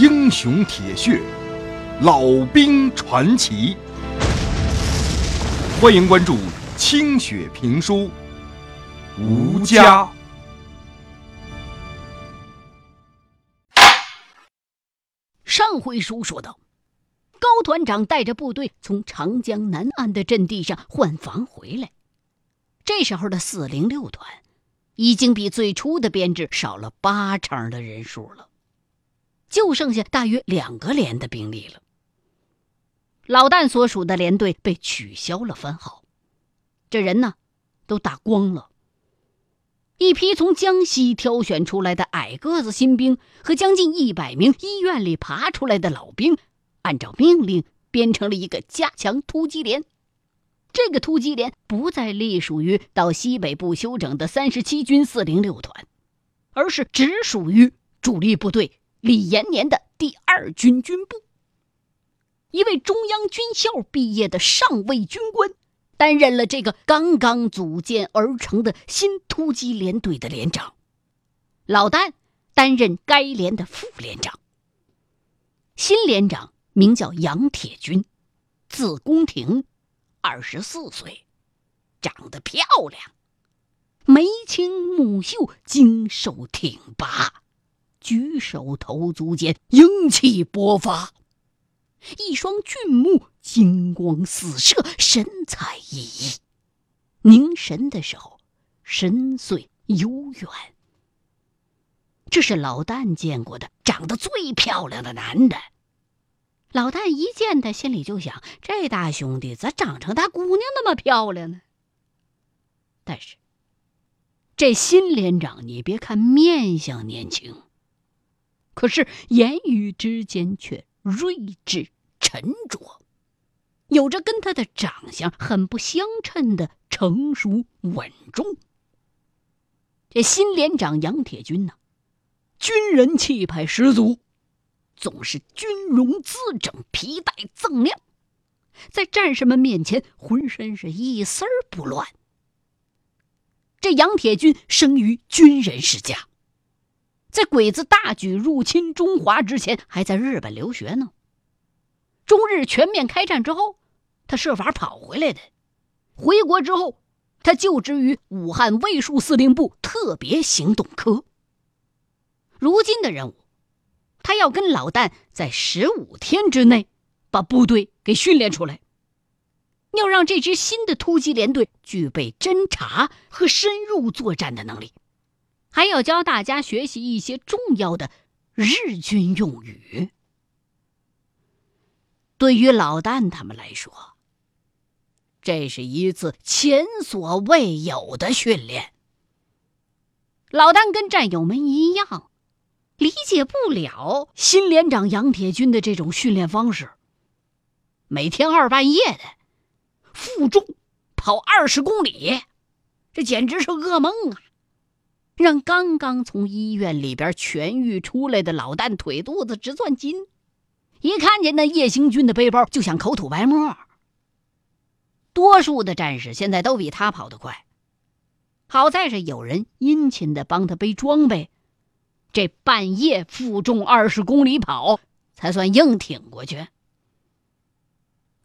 英雄铁血，老兵传奇。欢迎关注清雪评书《吴家》。上回书说到，高团长带着部队从长江南岸的阵地上换防回来，这时候的四零六团已经比最初的编制少了八成的人数了。就剩下大约两个连的兵力了。老旦所属的连队被取消了番号，这人呢，都打光了。一批从江西挑选出来的矮个子新兵和将近一百名医院里爬出来的老兵，按照命令编成了一个加强突击连。这个突击连不再隶属于到西北部休整的三十七军四零六团，而是直属于主力部队。李延年的第二军军部，一位中央军校毕业的上尉军官，担任了这个刚刚组建而成的新突击连队的连长。老旦担任该连的副连长。新连长名叫杨铁军，字公廷，二十四岁，长得漂亮，眉清目秀，精瘦挺拔。举手投足间英气勃发，一双俊目金光四射，神采奕奕。凝神的时候，深邃悠远。这是老旦见过的长得最漂亮的男的。老旦一见他，心里就想：这大兄弟咋长成大姑娘那么漂亮呢？但是，这新连长，你别看面相年轻。可是言语之间却睿智沉着，有着跟他的长相很不相称的成熟稳重。这新连长杨铁军呢，军人气派十足，总是军容姿整，皮带锃亮，在战士们面前浑身是一丝儿不乱。这杨铁军生于军人世家。在鬼子大举入侵中华之前，还在日本留学呢。中日全面开战之后，他设法跑回来的。回国之后，他就职于武汉卫戍司令部特别行动科。如今的任务，他要跟老旦在十五天之内把部队给训练出来，要让这支新的突击连队具备侦察和深入作战的能力。还要教大家学习一些重要的日军用语。对于老旦他们来说，这是一次前所未有的训练。老旦跟战友们一样，理解不了新连长杨铁军的这种训练方式。每天二半夜的负重跑二十公里，这简直是噩梦啊！让刚刚从医院里边痊愈出来的老旦腿肚子直钻筋，一看见那夜行军的背包就想口吐白沫。多数的战士现在都比他跑得快，好在是有人殷勤的帮他背装备，这半夜负重二十公里跑才算硬挺过去。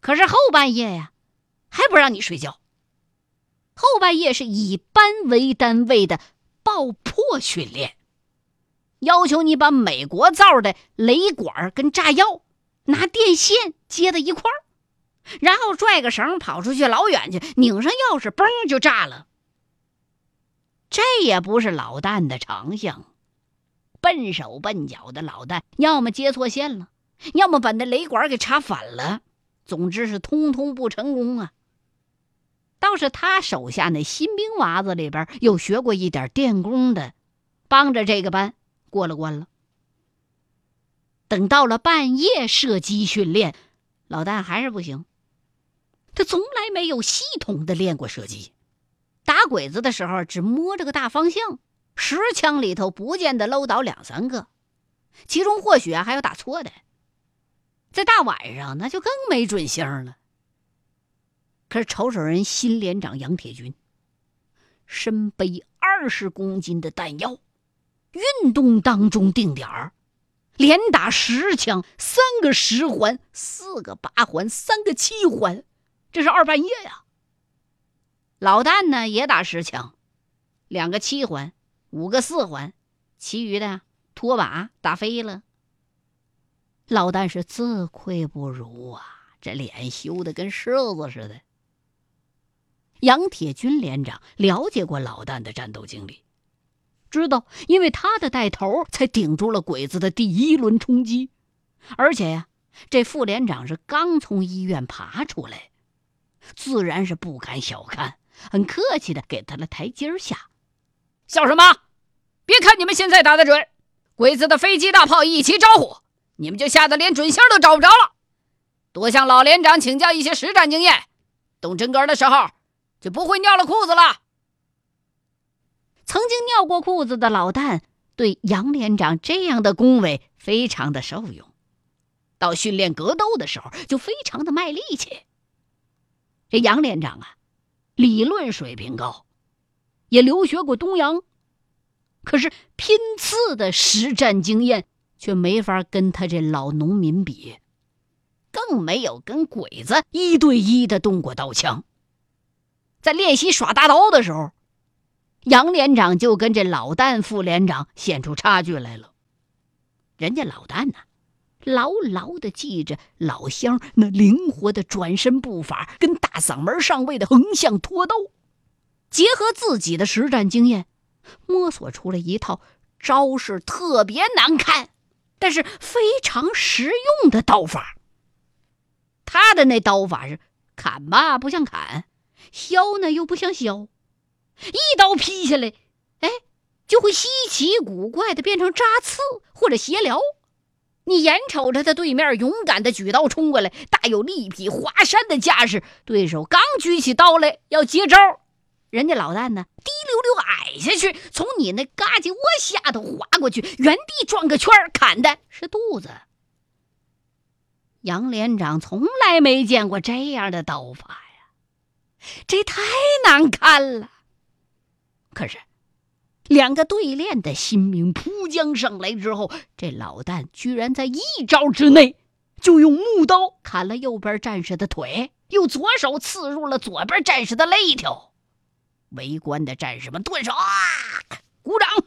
可是后半夜呀，还不让你睡觉。后半夜是以班为单位的。爆破训练，要求你把美国造的雷管跟炸药拿电线接到一块儿，然后拽个绳跑出去老远去，拧上钥匙，嘣就炸了。这也不是老旦的长项，笨手笨脚的老旦，要么接错线了，要么把那雷管给插反了，总之是通通不成功啊。倒是他手下那新兵娃子里边有学过一点电工的，帮着这个班过了关了。等到了半夜射击训练，老旦还是不行。他从来没有系统的练过射击，打鬼子的时候只摸着个大方向，十枪里头不见得搂倒两三个，其中或许还有打错的。在大晚上那就更没准星了。可是瞅瞅人新连长杨铁军，身背二十公斤的弹药，运动当中定点儿，连打十枪，三个十环，四个八环，三个七环，这是二半夜呀。老旦呢也打十枪，两个七环，五个四环，其余的拖把打飞了。老旦是自愧不如啊，这脸羞得跟柿子似的。杨铁军连长了解过老旦的战斗经历，知道因为他的带头，才顶住了鬼子的第一轮冲击。而且呀，这副连长是刚从医院爬出来，自然是不敢小看，很客气的给他了台阶下。笑什么？别看你们现在打得准，鬼子的飞机大炮一起招呼，你们就吓得连准星都找不着了。多向老连长请教一些实战经验，动真格的时候。就不会尿了裤子了。曾经尿过裤子的老旦对杨连长这样的恭维非常的受用，到训练格斗的时候就非常的卖力气。这杨连长啊，理论水平高，也留学过东洋，可是拼刺的实战经验却没法跟他这老农民比，更没有跟鬼子一对一的动过刀枪。在练习耍大刀的时候，杨连长就跟这老旦副连长显出差距来了。人家老旦呢，牢牢的记着老乡那灵活的转身步伐，跟大嗓门上位的横向拖刀，结合自己的实战经验，摸索出了一套招式特别难看，但是非常实用的刀法。他的那刀法是砍吧，不像砍。削呢又不像削，一刀劈下来，哎，就会稀奇古怪的变成扎刺或者斜撩。你眼瞅着他对面勇敢的举刀冲过来，大有力劈华山的架势。对手刚举起刀来要接招，人家老旦呢，滴溜溜矮下去，从你那嘎叽窝下头划过去，原地转个圈，砍的是肚子。杨连长从来没见过这样的刀法。这太难看了。可是，两个对练的新兵扑将上来之后，这老旦居然在一招之内就用木刀砍了右边战士的腿，又左手刺入了左边战士的肋条。围观的战士们顿时啊，鼓掌，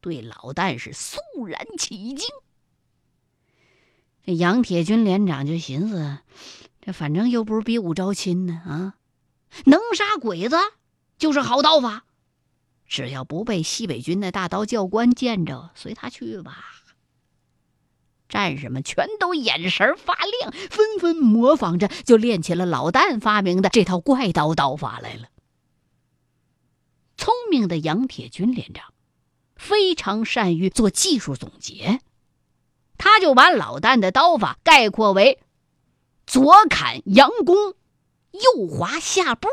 对老旦是肃然起敬。这杨铁军连长就寻思：这反正又不是比武招亲呢，啊！能杀鬼子就是好刀法，只要不被西北军的大刀教官见着，随他去吧。战士们全都眼神发亮，纷纷模仿着，就练起了老旦发明的这套怪刀刀法来了。聪明的杨铁军连长非常善于做技术总结，他就把老旦的刀法概括为“左砍佯攻”。右滑下步，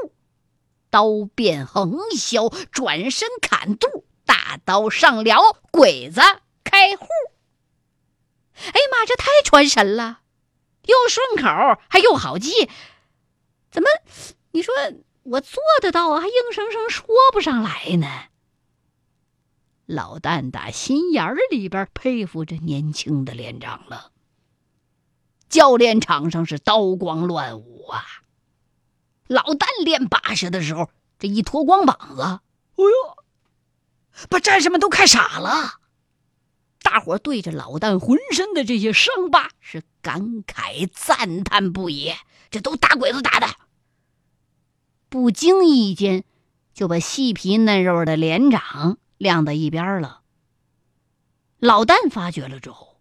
刀变横削，转身砍肚，大刀上撩，鬼子开户。哎呀妈，这太传神了，又顺口，还又好记。怎么，你说我做得到啊，还硬生生说不上来呢？老旦打心眼儿里边佩服这年轻的连长了。教练场上是刀光乱舞啊。老旦练把式的时候，这一脱光膀子，哎呦，把战士们都看傻了。大伙对着老旦浑身的这些伤疤是感慨赞叹不已。这都打鬼子打的，不经意间就把细皮嫩肉的连长晾在一边了。老旦发觉了之后，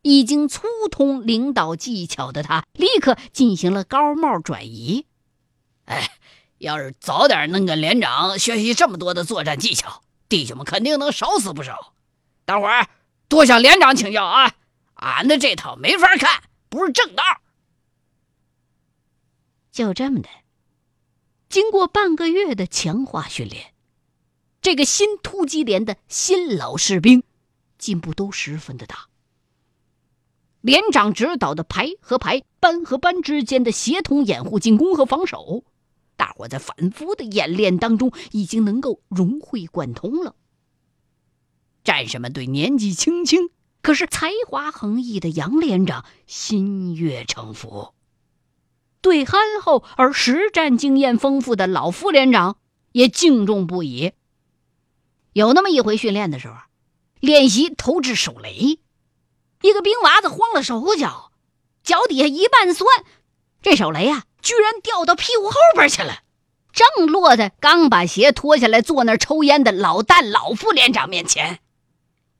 已经粗通领导技巧的他，立刻进行了高帽转移。哎，要是早点能跟连长学习这么多的作战技巧，弟兄们肯定能少死不少。等会儿多向连长请教啊！俺的这套没法看，不是正道。就这么的，经过半个月的强化训练，这个新突击连的新老士兵进步都十分的大。连长指导的排和排、班和班之间的协同掩护、进攻和防守。大伙在反复的演练当中，已经能够融会贯通了。战士们对年纪轻轻、可是才华横溢的杨连长心悦诚服，对憨厚而实战经验丰富的老副连长也敬重不已。有那么一回训练的时候，练习投掷手雷，一个兵娃子慌了手脚，脚底下一绊酸，这手雷啊，居然掉到屁股后边去了，正落在刚把鞋脱下来坐那儿抽烟的老旦老副连长面前。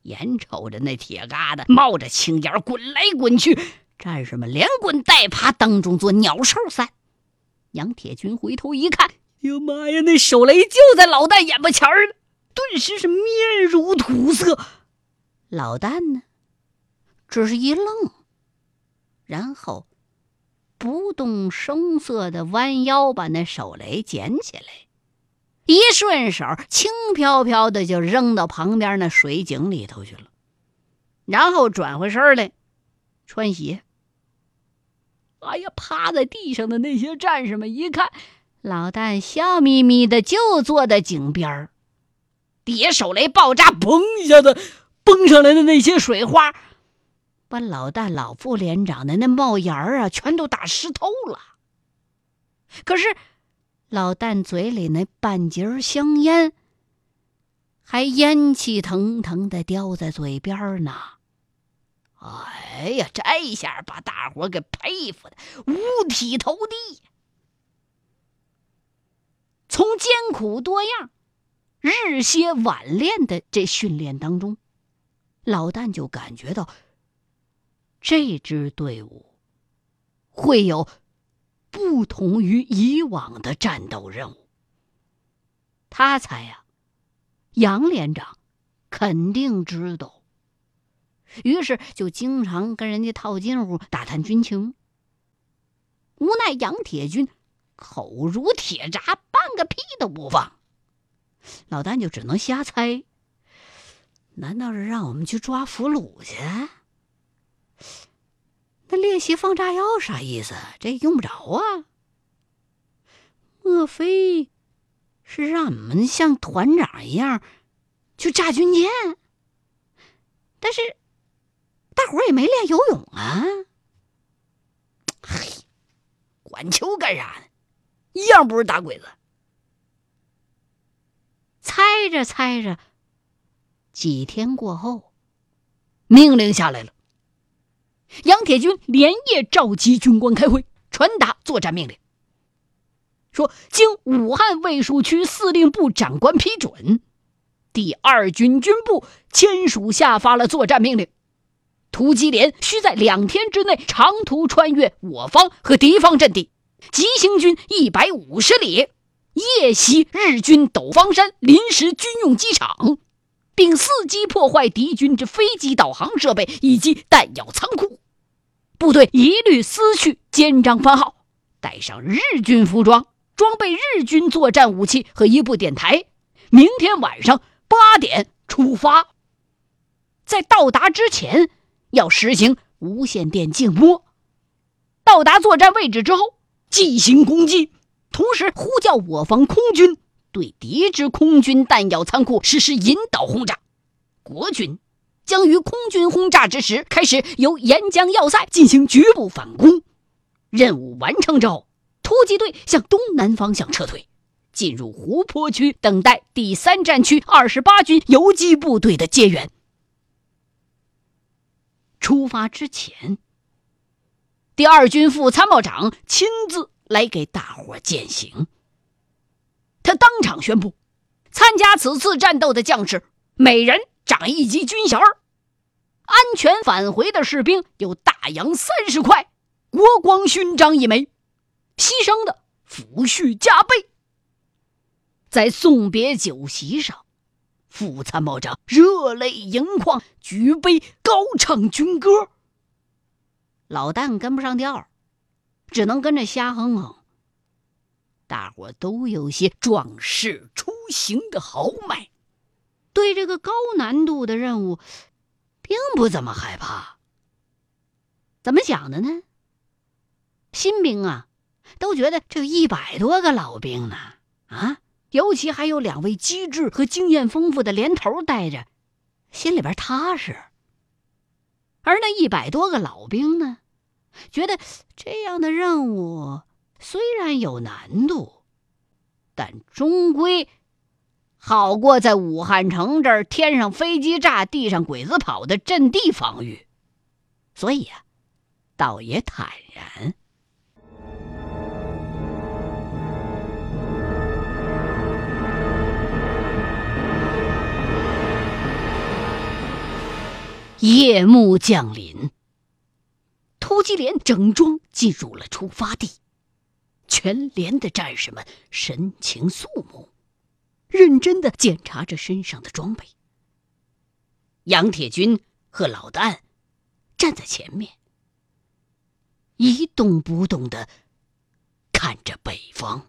眼瞅着那铁疙瘩冒着青烟滚来滚去，战士们连滚带爬当中做鸟兽散。杨铁军回头一看，哟妈呀，那手雷就在老旦眼巴前儿呢，顿时是面如土色。老旦呢，只是一愣，然后不动声色的弯腰把那手雷捡起来。一顺手，轻飘飘的就扔到旁边那水井里头去了，然后转回身来穿鞋。哎呀，趴在地上的那些战士们一看，老旦笑眯眯的就坐在井边儿，底下手雷爆炸，砰一下子崩上来的那些水花，把老旦老副连长的那帽檐儿啊，全都打湿透了。可是。老旦嘴里那半截香烟，还烟气腾腾的叼在嘴边呢。哎呀，这一下把大伙给佩服的五体投地。从艰苦多样、日歇晚练的这训练当中，老旦就感觉到这支队伍会有。不同于以往的战斗任务，他猜呀，杨连长肯定知道，于是就经常跟人家套近乎打探军情。无奈杨铁军口如铁闸，半个屁都不放，老丹就只能瞎猜。难道是让我们去抓俘虏去？那练习放炸药啥意思？这用不着啊。莫非是让你们像团长一样去炸军舰？但是大伙儿也没练游泳啊。嘿，管球干啥呢？一样不是打鬼子。猜着猜着，几天过后，命令下来了。杨铁军连夜召集军官开会，传达作战命令，说：“经武汉卫戍区司令部长官批准，第二军军部签署下发了作战命令。突击连需在两天之内长途穿越我方和敌方阵地，急行军一百五十里，夜袭日军陡方山临时军用机场，并伺机破坏敌军之飞机导航设备以及弹药仓库。”部队一律撕去肩章番号，带上日军服装，装备日军作战武器和一部电台。明天晚上八点出发。在到达之前，要实行无线电静波。到达作战位置之后，进行攻击，同时呼叫我方空军对敌之空军弹药仓库实施引导轰炸。国军。将于空军轰炸之时开始由沿江要塞进行局部反攻。任务完成之后，突击队向东南方向撤退，进入湖泊区，等待第三战区二十八军游击部队的接援。出发之前，第二军副参谋长亲自来给大伙践行。他当场宣布，参加此次战斗的将士每人。长一级军衔安全返回的士兵有大洋三十块，国光勋章一枚，牺牲的抚恤加倍。在送别酒席上，副参谋长热泪盈眶，举杯高唱军歌。老旦跟不上调，只能跟着瞎哼哼。大伙都有些壮士出行的豪迈。对这个高难度的任务，并不怎么害怕。怎么想的呢？新兵啊，都觉得这一百多个老兵呢，啊，尤其还有两位机智和经验丰富的连头带着，心里边踏实。而那一百多个老兵呢，觉得这样的任务虽然有难度，但终归好过在武汉城这儿天上飞机炸、地上鬼子跑的阵地防御，所以呀，倒也坦然。夜幕降临，突击连整装进入了出发地。全连的战士们神情肃穆，认真的检查着身上的装备。杨铁军和老旦站在前面，一动不动的看着北方。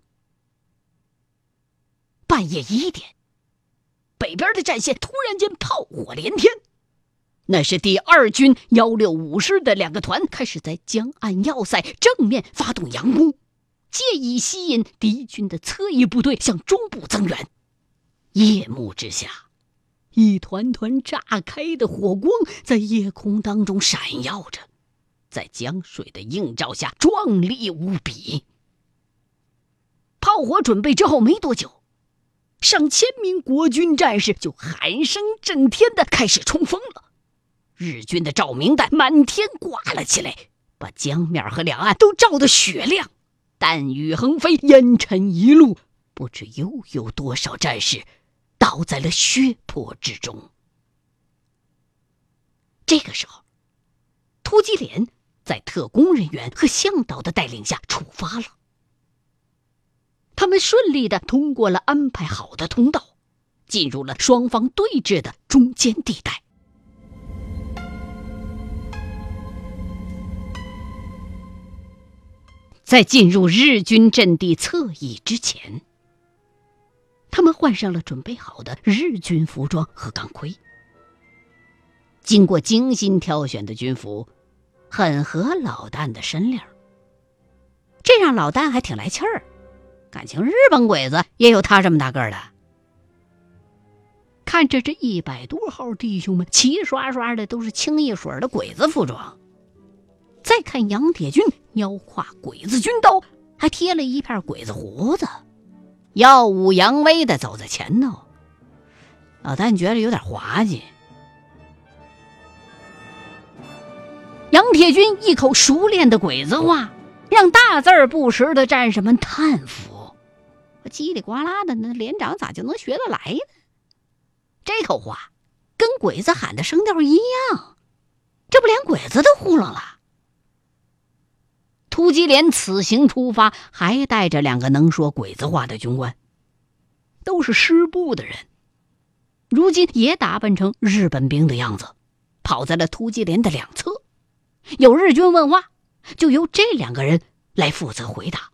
半夜一点，北边的战线突然间炮火连天。那是第二军幺六五师的两个团开始在江岸要塞正面发动佯攻，借以吸引敌军的侧翼部队向中部增援。夜幕之下，一团团炸开的火光在夜空当中闪耀着，在江水的映照下壮丽无比。炮火准备之后没多久，上千名国军战士就喊声震天的开始冲锋了。日军的照明弹满天挂了起来，把江面和两岸都照得雪亮，弹雨横飞，烟尘一路，不知又有多少战士倒在了血泊之中。这个时候，突击连在特工人员和向导的带领下出发了。他们顺利的通过了安排好的通道，进入了双方对峙的中间地带。在进入日军阵地侧翼之前，他们换上了准备好的日军服装和钢盔。经过精心挑选的军服，很合老旦的身量。这让老旦还挺来气儿，感情日本鬼子也有他这么大个的。看着这一百多号弟兄们齐刷刷的都是清一水的鬼子服装，再看杨铁军。腰挎鬼子军刀，还贴了一片鬼子胡子，耀武扬威的走在前头。老旦觉得有点滑稽。杨铁军一口熟练的鬼子话，让大字不识的战士们叹服：叽里呱啦的，那连长咋就能学得来呢？这口话跟鬼子喊的声调一样，这不连鬼子都糊弄了。突击连此行出发，还带着两个能说鬼子话的军官，都是师部的人，如今也打扮成日本兵的样子，跑在了突击连的两侧。有日军问话，就由这两个人来负责回答。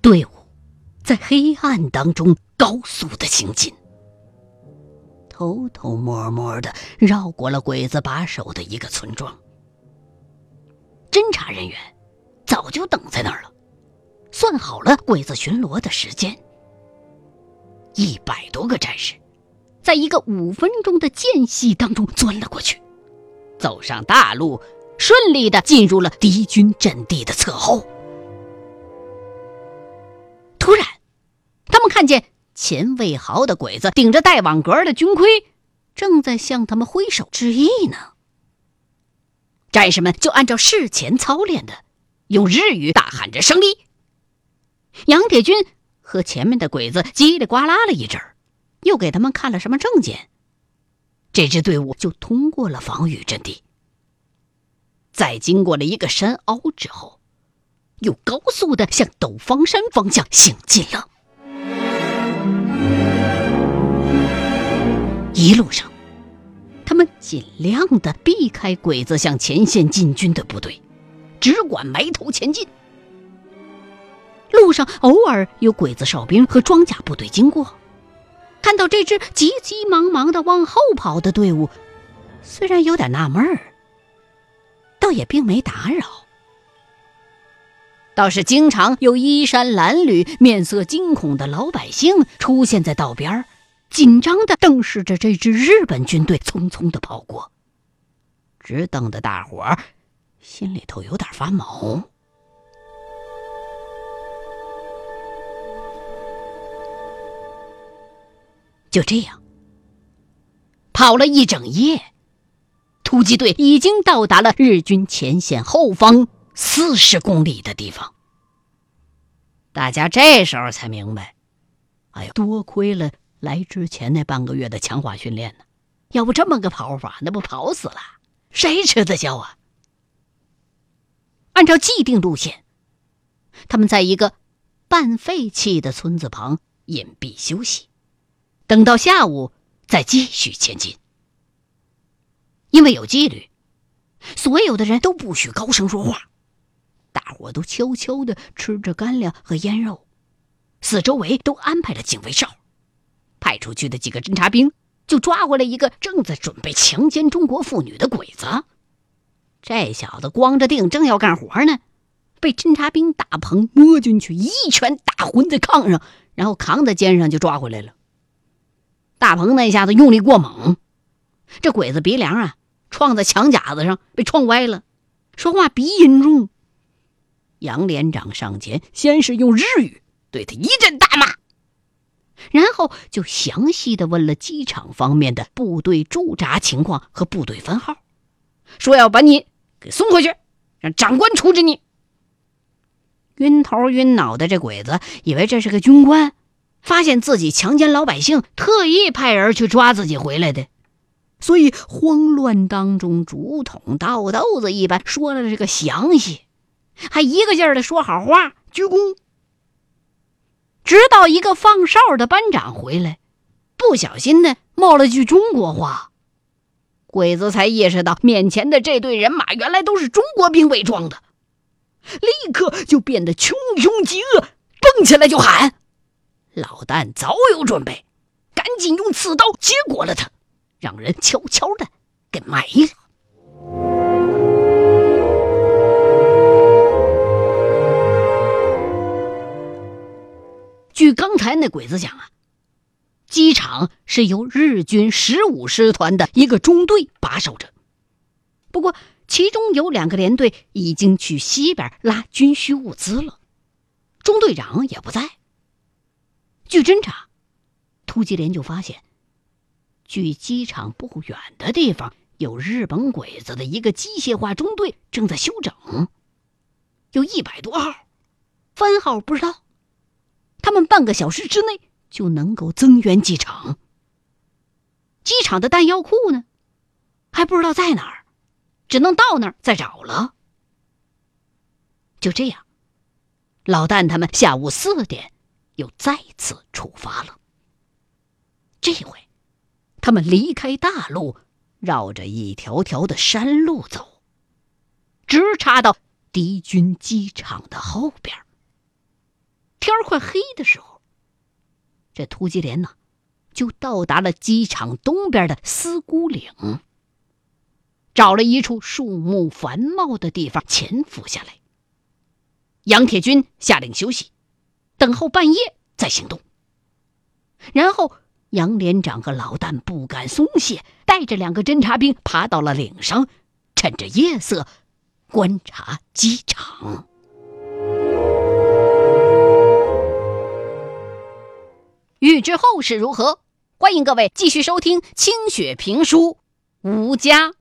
队伍在黑暗当中高速的行进。偷偷摸摸的绕过了鬼子把守的一个村庄，侦查人员早就等在那儿了，算好了鬼子巡逻的时间。一百多个战士，在一个五分钟的间隙当中钻了过去，走上大路，顺利的进入了敌军阵地的侧后。突然，他们看见。前卫壕的鬼子顶着带网格的军盔，正在向他们挥手致意呢。战士们就按照事前操练的，用日语大喊着胜利。杨铁军和前面的鬼子叽里呱啦了一阵儿，又给他们看了什么证件，这支队伍就通过了防御阵地。在经过了一个山凹之后，又高速的向斗方山方向行进了。一路上，他们尽量的避开鬼子向前线进军的部队，只管埋头前进。路上偶尔有鬼子哨兵和装甲部队经过，看到这支急急忙忙的往后跑的队伍，虽然有点纳闷儿，倒也并没打扰。倒是经常有衣衫褴褛、面色惊恐的老百姓出现在道边儿。紧张的瞪视着这支日本军队匆匆的跑过，直瞪得大伙儿心里头有点发毛。就这样，跑了一整夜，突击队已经到达了日军前线后方四十公里的地方。大家这时候才明白，哎呦，多亏了。来之前那半个月的强化训练呢？要不这么个跑法，那不跑死了？谁吃得消啊？按照既定路线，他们在一个半废弃的村子旁隐蔽休息，等到下午再继续前进。因为有纪律，所有的人都不许高声说话，大伙都悄悄的吃着干粮和腌肉，四周围都安排了警卫哨。派出去的几个侦察兵就抓回来一个正在准备强奸中国妇女的鬼子。这小子光着腚正要干活呢，被侦察兵大鹏摸进去，一拳打昏在炕上，然后扛在肩上就抓回来了。大鹏那一下子用力过猛，这鬼子鼻梁啊撞在墙夹子上，被撞歪了，说话鼻音重。杨连长上前，先是用日语对他一阵大骂。然后就详细的问了机场方面的部队驻扎情况和部队番号，说要把你给送回去，让长官处置你。晕头晕脑的这鬼子以为这是个军官，发现自己强奸老百姓，特意派人去抓自己回来的，所以慌乱当中竹筒倒豆子一般说了这个详细，还一个劲儿的说好话，鞠躬。直到一个放哨的班长回来，不小心呢冒了句中国话，鬼子才意识到面前的这队人马原来都是中国兵伪装的，立刻就变得穷凶极恶，蹦起来就喊：“老旦早有准备，赶紧用刺刀结果了他，让人悄悄的给埋了。”据刚才那鬼子讲啊，机场是由日军十五师团的一个中队把守着，不过其中有两个连队已经去西边拉军需物资了，中队长也不在。据侦查，突击连就发现，距机场不远的地方有日本鬼子的一个机械化中队正在休整，有一百多号，番号不知道。他们半个小时之内就能够增援机场。机场的弹药库呢，还不知道在哪儿，只能到那儿再找了。就这样，老旦他们下午四点又再次出发了。这回，他们离开大路，绕着一条条的山路走，直插到敌军机场的后边。天快黑的时候，这突击连呢，就到达了机场东边的思姑岭，找了一处树木繁茂的地方潜伏下来。杨铁军下令休息，等候半夜再行动。然后杨连长和老旦不敢松懈，带着两个侦察兵爬到了岭上，趁着夜色观察机场。欲知后事如何，欢迎各位继续收听清雪评书《吴家》。